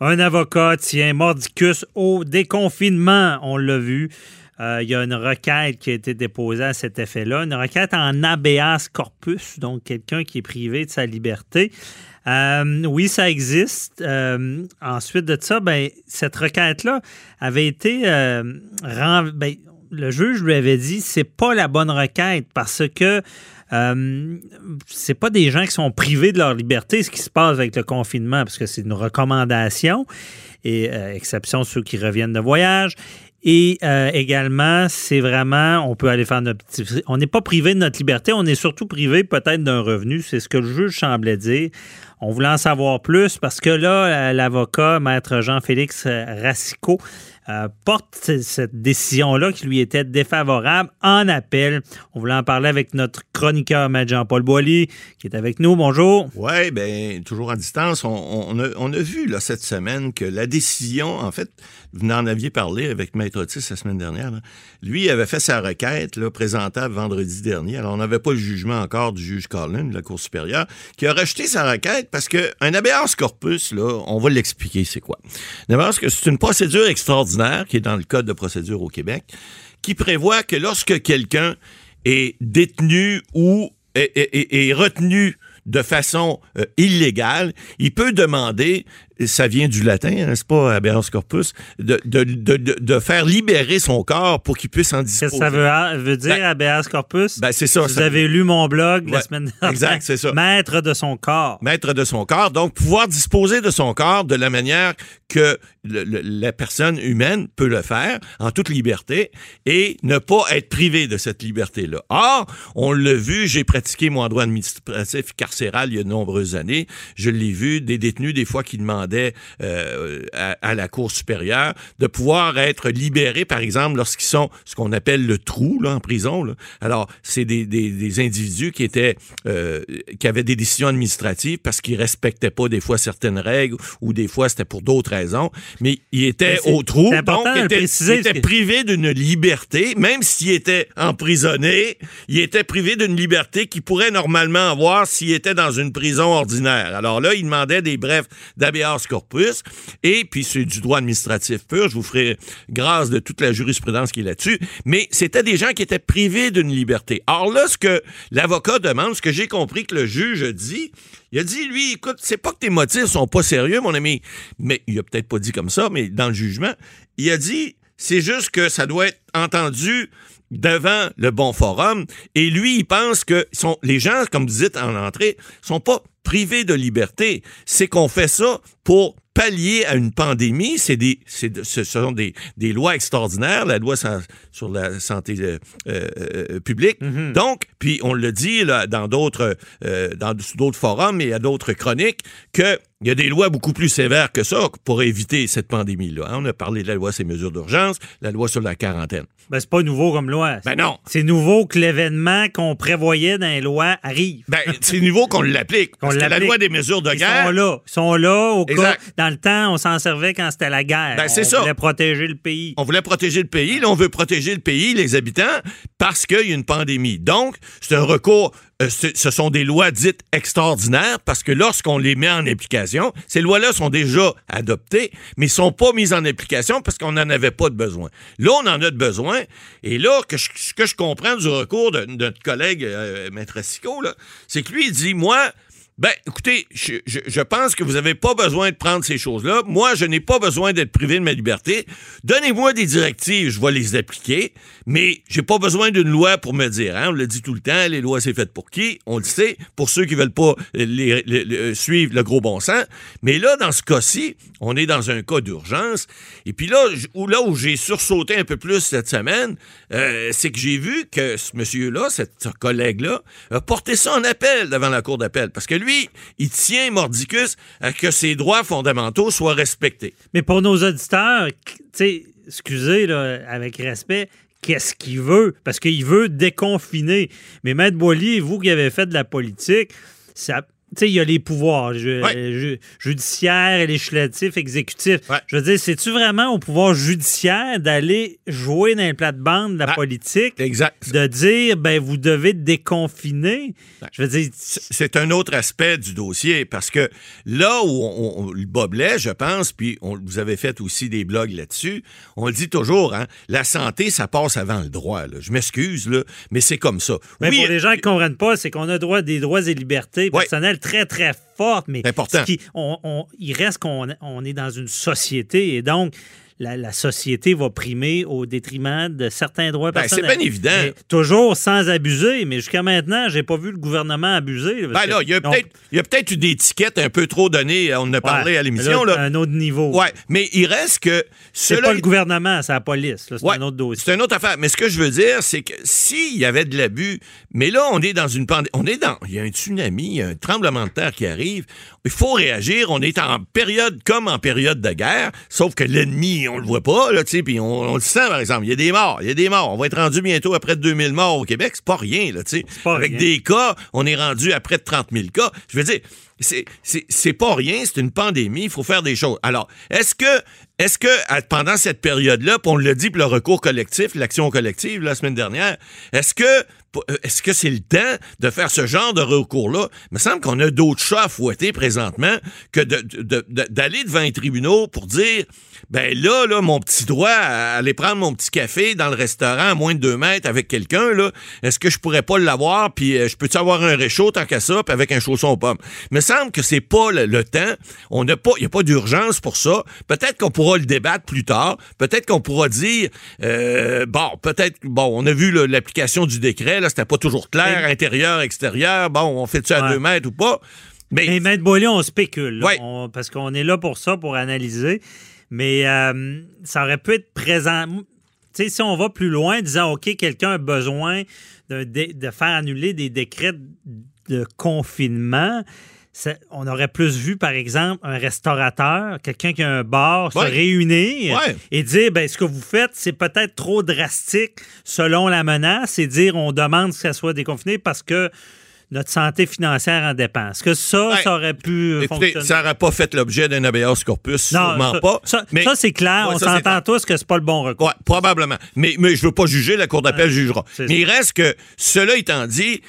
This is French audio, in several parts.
Un avocat tient mordicus au déconfinement, on l'a vu. Euh, il y a une requête qui a été déposée à cet effet-là, une requête en habeas corpus, donc quelqu'un qui est privé de sa liberté. Euh, oui, ça existe. Euh, ensuite de ça, ben, cette requête-là avait été ben, le juge lui avait dit c'est pas la bonne requête parce que euh, c'est pas des gens qui sont privés de leur liberté, ce qui se passe avec le confinement, parce que c'est une recommandation, et euh, exception ceux qui reviennent de voyage. Et euh, également, c'est vraiment, on peut aller faire notre petit... On n'est pas privé de notre liberté, on est surtout privé peut-être d'un revenu. C'est ce que le juge semblait dire. On voulait en savoir plus parce que là, l'avocat, maître Jean-Félix Racicot, euh, porte cette décision-là qui lui était défavorable en appel. On voulait en parler avec notre chroniqueur, M. Jean-Paul Boilly, qui est avec nous. Bonjour. Oui, bien, toujours à distance. On, a, vu cette semaine que la décision, en fait, vous en aviez parlé avec Maître Otis la semaine dernière, lui avait fait sa requête là, présentable vendredi dernier. Alors, on n'avait pas le jugement encore du juge Carlin de la Cour supérieure, qui a rejeté sa requête parce qu'un habeas corpus, là, on va l'expliquer c'est quoi. C'est une procédure extraordinaire? Qui est dans le Code de procédure au Québec, qui prévoit que lorsque quelqu'un est détenu ou est, retenu de façon euh, illégale, il peut demander ça vient du latin, n'est-ce pas, habeas corpus, de, de, de, de, faire libérer son corps pour qu'il puisse en disposer. Qu'est-ce que ça veut, dire, ben, corpus? Ben, c'est ça. Vous avez lu mon blog la semaine dernière. Exact, c'est ça. Maître de son corps. Maître de son corps. Donc, pouvoir disposer de son corps de la manière que la personne humaine peut le faire en toute liberté et ne pas être privé de cette liberté-là. Or, on l'a vu, j'ai pratiqué mon droit administratif carcéral il y a de nombreuses années. Je l'ai vu, des détenus, des fois, qui demandent euh, à, la Cour supérieure de pouvoir être libérés, par exemple, lorsqu'ils sont ce qu'on appelle le trou là, en prison. Alors, c'est des, des, individus qui étaient euh, qui avaient des décisions administratives parce qu'ils respectaient pas des fois certaines règles ou des fois c'était pour d'autres raisons, mais ils étaient au trou, donc ils étaient, privés d'une liberté, même s'ils étaient emprisonnés, ils étaient privés d'une liberté qu'ils pourraient normalement avoir s'ils étaient dans une prison ordinaire. Alors là, ils demandaient des brefs corpus. Et puis, c'est du droit administratif pur. Je vous ferai grâce de toute la jurisprudence qui est là-dessus. Mais c'était des gens qui étaient privés d'une liberté. Or là, ce que l'avocat demande, ce que j'ai compris que le juge dit, il a dit, lui, écoute, c'est pas que tes motifs sont pas sérieux, mon ami. Mais il a peut-être pas dit comme ça, mais dans le jugement, il a dit, c'est juste que ça doit être entendu devant le bon forum. Et lui, il pense que sont, les gens, comme vous dites en entrée, sont pas privés de liberté. C'est qu'on fait ça pour pallier à une pandémie. C'est des, ce sont des, des, lois extraordinaires, la loi sur la santé euh, euh, publique. Mm-hmm. Donc, puis on le dit là, dans d'autres euh, dans d'autres forums et à d'autres chroniques que il y a des lois beaucoup plus sévères que ça pour éviter cette pandémie-là. Hein. On a parlé de la loi sur les mesures d'urgence, la loi sur la quarantaine. Ben, c'est pas nouveau comme loi. Ben non. C'est nouveau que l'événement qu'on prévoyait dans les lois arrive. Ben, c'est nouveau qu'on l'applique. Parce que la loi des mesures de guerre. Ils sont là. Ils sont là au cas. Dans le temps, on s'en servait quand c'était la guerre. Ben, c'est ça. On voulait protéger le pays. On voulait protéger le pays. Là, on veut protéger le pays, les habitants, parce qu'il y a une pandémie. Donc, c'est un recours euh, ce sont des lois dites extraordinaires parce que lorsqu'on les met en application, ces lois-là sont déjà adoptées, mais sont pas mises en application parce qu'on n'en avait pas de besoin. Là, on en a de besoin. Et là, ce que je comprends du recours de, notre collègue euh, Maître Sicot, c'est que lui, il dit, moi, ben, écoutez, je, je, pense que vous n'avez pas besoin de prendre ces choses-là. Moi, je n'ai pas besoin d'être privé de ma liberté. Donnez-moi des directives, je vais les appliquer, mais j'ai pas besoin d'une loi pour me dire. Hein? On le dit tout le temps, les lois, c'est fait pour qui? On le sait, pour ceux qui veulent pas les, les, suivre le gros bon sens. Mais là, dans ce cas-ci, on est dans un cas d'urgence. Et puis là, où, là où j'ai sursauté un peu plus cette semaine, euh, c'est que j'ai vu que ce monsieur-là, ce collègue-là, a porté ça en appel devant la cour d'appel. Parce que lui, il tient Mordicus à que ses droits fondamentaux soient respectés. Mais pour nos auditeurs, excusez, là, avec respect, qu'est-ce qu'il veut? Parce qu'il veut déconfiner. Mais Maître Boily, vous qui avez fait de la politique, ça. Sais, il y a les pouvoirs ju- Ouais. ju- judiciaires, législatifs, exécutifs. Ouais. Je veux dire, c'est-tu vraiment au pouvoir judiciaire d'aller jouer dans les plates-bandes de la Ah, politique, Exact. de dire, ben, vous devez déconfiner? Je veux dire, c'est un autre aspect du dossier parce que là où on, on- le blesse, je pense, puis on, vous avez fait aussi des blogs là-dessus, on le dit toujours, hein, la santé, ça passe avant le droit. là. Je m'excuse, là, mais c'est comme ça. Mais oui, pour les gens qui ne comprennent pas, c'est qu'on a droit des droits et libertés personnelles très, très fortes, mais important. qui- on- on- il reste qu'on on est dans une société et donc la, la société va primer au détriment de certains droits Ben, personnels. c'est bien évident. Mais toujours sans abuser, mais jusqu'à maintenant, j'ai pas vu le gouvernement abuser. ben là, il y a peut-être peut-être eu des étiquettes un peu trop données, on en a parlé ouais, à l'émission. là, Là, Un autre niveau. Ouais, mais il reste que C'est pas le gouvernement, c'est la police. C'est Ouais, un autre dossier. C'est une autre affaire. Mais ce que je veux dire, c'est que s'il y avait de l'abus, mais là, on est dans une pandémie. On est dans. Il y a un tsunami, il y a un tremblement de terre qui arrive. Il faut réagir. On est en période comme en période de guerre, sauf que l'ennemi, on le voit pas, là, tu sais, puis on, on le sent, par exemple. Il y a des morts. Il y a des morts. On va être rendu bientôt à près de 2000 morts au Québec. C'est pas rien, là, tu sais. Avec rien. des cas, on est rendu à près de 30 000 cas. Je veux dire, c'est- pas rien, c'est une pandémie, il faut faire des choses. Alors, est-ce que, est-ce que pendant cette période-là, puis on le dit pour le recours collectif, l'action collective la semaine dernière, est-ce que euh, est-ce que c'est le temps de faire ce genre de recours-là? Il me semble qu'on a d'autres chats à fouetter présentement que de- de- de- d'aller devant les tribunaux pour dire ben là, là, mon petit droit à aller prendre mon petit café dans le restaurant à moins de deux mètres avec quelqu'un, là, est-ce que je pourrais pas l'avoir, puis euh, je peux-tu avoir un réchaud tant qu'à ça, puis avec un chausson aux pommes? Il me semble que c'est pas le, le temps. On n'a pas, il n'y a pas d'urgence pour ça. Peut-être qu'on pourra le débattre plus tard. Peut-être qu'on pourra dire, euh, bon, peut-être, bon, on a vu l'application du décret, là, c'était pas toujours clair, intérieur, extérieur, bon, on fait ça à Ouais. deux mètres ou pas? Mais, Mais Maître Boilly, on spécule. là. Ouais. On- parce qu'on est là pour ça, pour analyser. Mais euh, ça aurait pu être présent. Tu sais, si on va plus loin, disant, OK, quelqu'un a besoin de, de- de faire annuler des décrets de confinement, ça- on aurait plus vu, par exemple, un restaurateur, quelqu'un qui a un bar, Ouais. se réunir Ouais. et dire, ben, ce que vous faites, c'est peut-être trop drastique selon la menace et dire, on demande que ça soit déconfiné parce que notre santé financière en dépend. Est-ce que ça, ça aurait pu euh, écoutez, fonctionner? ça n'aurait pas fait l'objet d'un habeas corpus, sûrement ça, pas. Ça, mais- ça, c'est clair. Ouais, on s'entend tous que c'est pas le bon recours. Ouais, probablement. Mais, mais je veux pas juger, la Cour d'appel jugera. Mais il reste que, cela étant dit,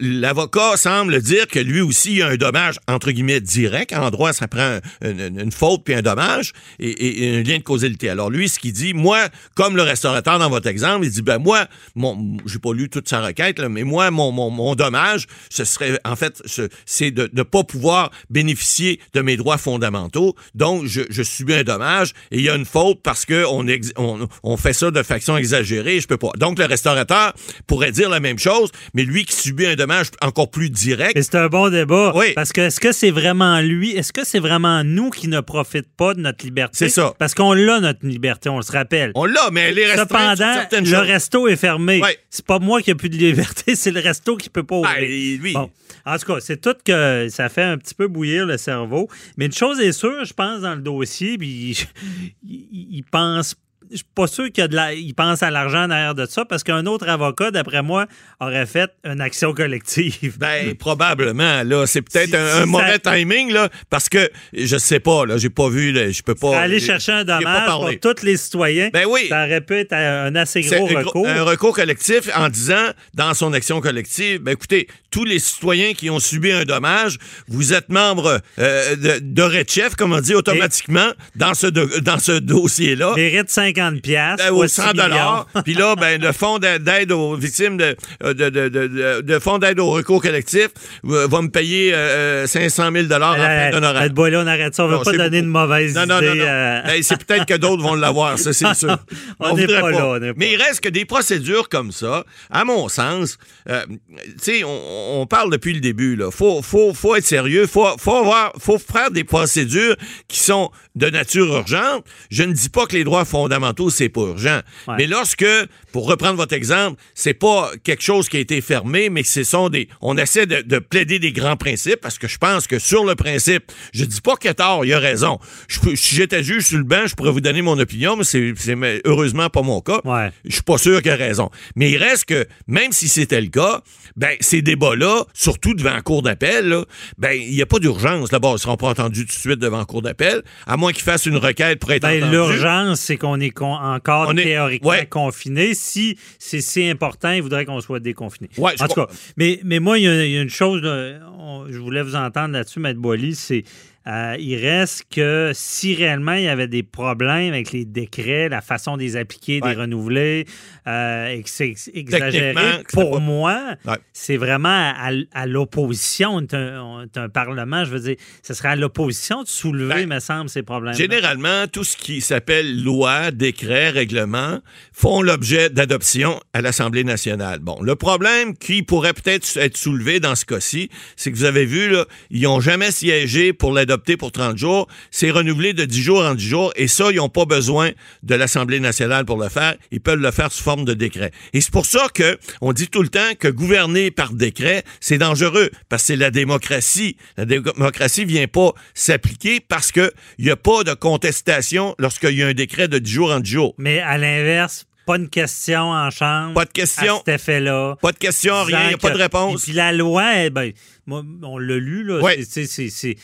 l'avocat semble dire que lui aussi, il y a un dommage, entre guillemets, direct. En droit, ça prend une, une- une faute puis un dommage et, et- et un lien de causalité. Alors lui, ce qu'il dit, moi, comme le restaurateur dans votre exemple, il dit, ben moi, mon, j'ai pas lu toute sa requête, là, mais moi, mon, mon, mon dommage, ce serait, en fait, ce- c'est de ne pas pouvoir bénéficier de mes droits fondamentaux. Donc, je, je subis un dommage et il y a une faute parce que on, fait ça de façon exagérée, je peux pas. Donc, le restaurateur pourrait dire la même chose, mais lui qui subit un dommage encore plus direct, c'est un bon débat. Oui. Parce que est-ce que c'est vraiment lui, est-ce que c'est vraiment nous qui ne profitent pas de notre liberté? C'est ça. Parce qu'on l'a, notre liberté, on se rappelle. on l'a, mais elle est Cependant, le choses. resto est fermé. C'est pas moi qui ai plus de liberté, c'est le resto qui peut pas ouvrir. Ben, lui. En tout cas, c'est tout que ça fait un petit peu bouillir le cerveau. Mais une chose est sûre, je pense, dans le dossier, puis il, il pense. Je suis pas sûr qu'il la, pense à l'argent derrière de ça parce qu'un autre avocat, d'après moi, aurait fait une action collective. Ben, probablement, là. C'est peut-être Si- un, si un ça- mauvais timing, là, parce que je sais pas, là. J'ai pas vu, là, je peux pas. aller chercher un dommage pour tous les citoyens, Ben oui. ça aurait pu être un assez gros recours. un recours collectif en disant, dans son action collective, ben écoutez, tous les citoyens qui ont subi un dommage, vous êtes membre euh, de, de Redchef, comme on dit, automatiquement, dans ce, dans ce dossier-là. Mérite 50 pièces Ben, aux 100 dollars. Puis là, ben, le fonds d'a- d'aide aux victimes de, euh, de, de, de, de- de fonds d'aide au recours collectif euh, va me payer euh, 500 000 dollars en fin d'honoraire. on arrête ça. On ne veut pas donner de mauvaises Non, non, non, non. euh, Ben, c'est peut-être que d'autres vont l'avoir, ça, c'est sûr. On n'est voudrait pas là, on pas. Mais il reste que des procédures comme ça, à mon sens, euh, tu sais, on, on parle depuis le début, là. Faut, faut, faut être sérieux. Faut, faut avoir, faut faire des procédures qui sont de nature urgente. Je ne dis pas que les droits fondamentaux c'est pas urgent. Ouais. Mais lorsque, pour reprendre votre exemple, c'est pas quelque chose qui a été fermé, mais que ce sont des. On essaie de, de plaider des grands principes parce que je pense que sur le principe, je dis pas qu'il a tort, il a raison. Je si j'étais juge sur le banc, je pourrais vous donner mon opinion, mais c'est heureusement pas mon cas. Ouais. Je suis pas sûr qu'il a raison. Mais il reste que, même si c'était le cas, ben, ces débats-là, surtout devant la cour d'appel, ben, il n'y a pas d'urgence. D'abord, ils ne seront pas entendus tout de suite devant la cour d'appel, à moins qu'ils fassent une requête pour être Ben, entendus. L'urgence, c'est qu'on est encore On est- théoriquement ouais. confiné. Si c'est si important, il voudrait qu'on soit déconfiné. Ouais, en tout cas, mais, mais moi, il y, a- il y a une chose, là, on- je voulais vous entendre là-dessus, Maître Boily, c'est euh, il reste que si réellement il y avait des problèmes avec les décrets, la façon de les appliquer, de Ouais. les renouveler, euh, et que c'est ex- exagéré, pour pas- moi, Ouais. c'est vraiment à, à l'opposition. On est un, on est un Parlement, je veux dire, ce serait à l'opposition de soulever, Ben, me semble, ces problèmes. Généralement, tout ce qui s'appelle loi, décret, règlement font l'objet d'adoption à l'Assemblée nationale. Bon, le problème qui pourrait peut-être être soulevé dans ce cas-ci, c'est que vous avez vu, là, ils n'ont jamais siégé pour l'adopter pour 30 jours. C'est renouvelé de 10 jours en 10 jours et ça, ils n'ont pas besoin de l'Assemblée nationale pour le faire. Ils peuvent le faire sous forme de décret. Et c'est pour ça que on dit tout le temps que gouverner par décret, c'est dangereux parce que c'est la démocratie. La démocratie vient pas s'appliquer parce que il n'y a pas de contestation lorsqu'il y a un décret de 10 jours en 10 jours. Mais à l'inverse, pas une question en chambre. Pas de question. À cet effet-là. Pas de question, rien, il n'y a pas de réponse. Et puis la loi, eh ben, moi, on l'a lu, là, Ouais. c'est-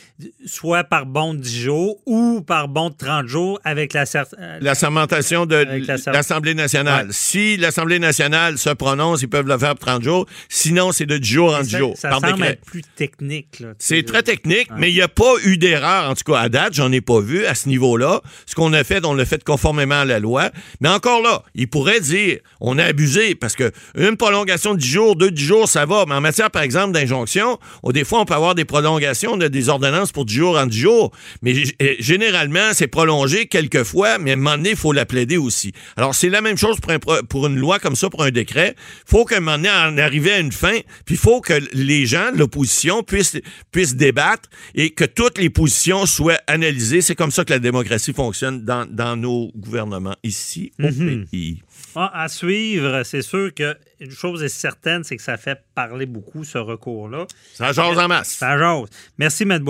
soit par bon de 10 jours ou par bon de 30 jours avec la euh, La sermentation de l'Assemblée nationale. Ouais. Si l'Assemblée nationale se prononce, ils peuvent le faire pour 30 jours. Sinon, c'est de 10 jours en 10 ça, jours, ça par semble décret. être plus technique. C'est très technique, mais il n'y a pas eu d'erreur, en tout cas à date, j'en ai pas vu à ce niveau-là. Ce qu'on a fait, on l'a fait conformément à la loi. Mais encore là, il pourrait dire, on a abusé, parce que une prolongation de 10 jours, deux 10 jours, ça va. Mais en matière, par exemple, d'injonction, oh, des fois, on peut avoir des prolongations de des ordonnances pour 10 jours en 10 jours. Mais eh, généralement, c'est prolongé quelques fois, mais à un moment donné, il faut la plaider aussi. Alors, c'est la même chose pour, un pro- pour une loi comme ça, pour un décret. faut qu'à un moment donné, en arriver à une fin, puis il faut que les gens de l'opposition puissent, puissent débattre et que toutes les positions soient analysées. C'est comme ça que la démocratie fonctionne dans, dans nos gouvernements ici au Mhm. pays. Ah, à suivre, c'est sûr qu'une chose est certaine, c'est que ça fait parler beaucoup, ce recours-là. Ça jase en masse. Ça jase. Merci, Matt.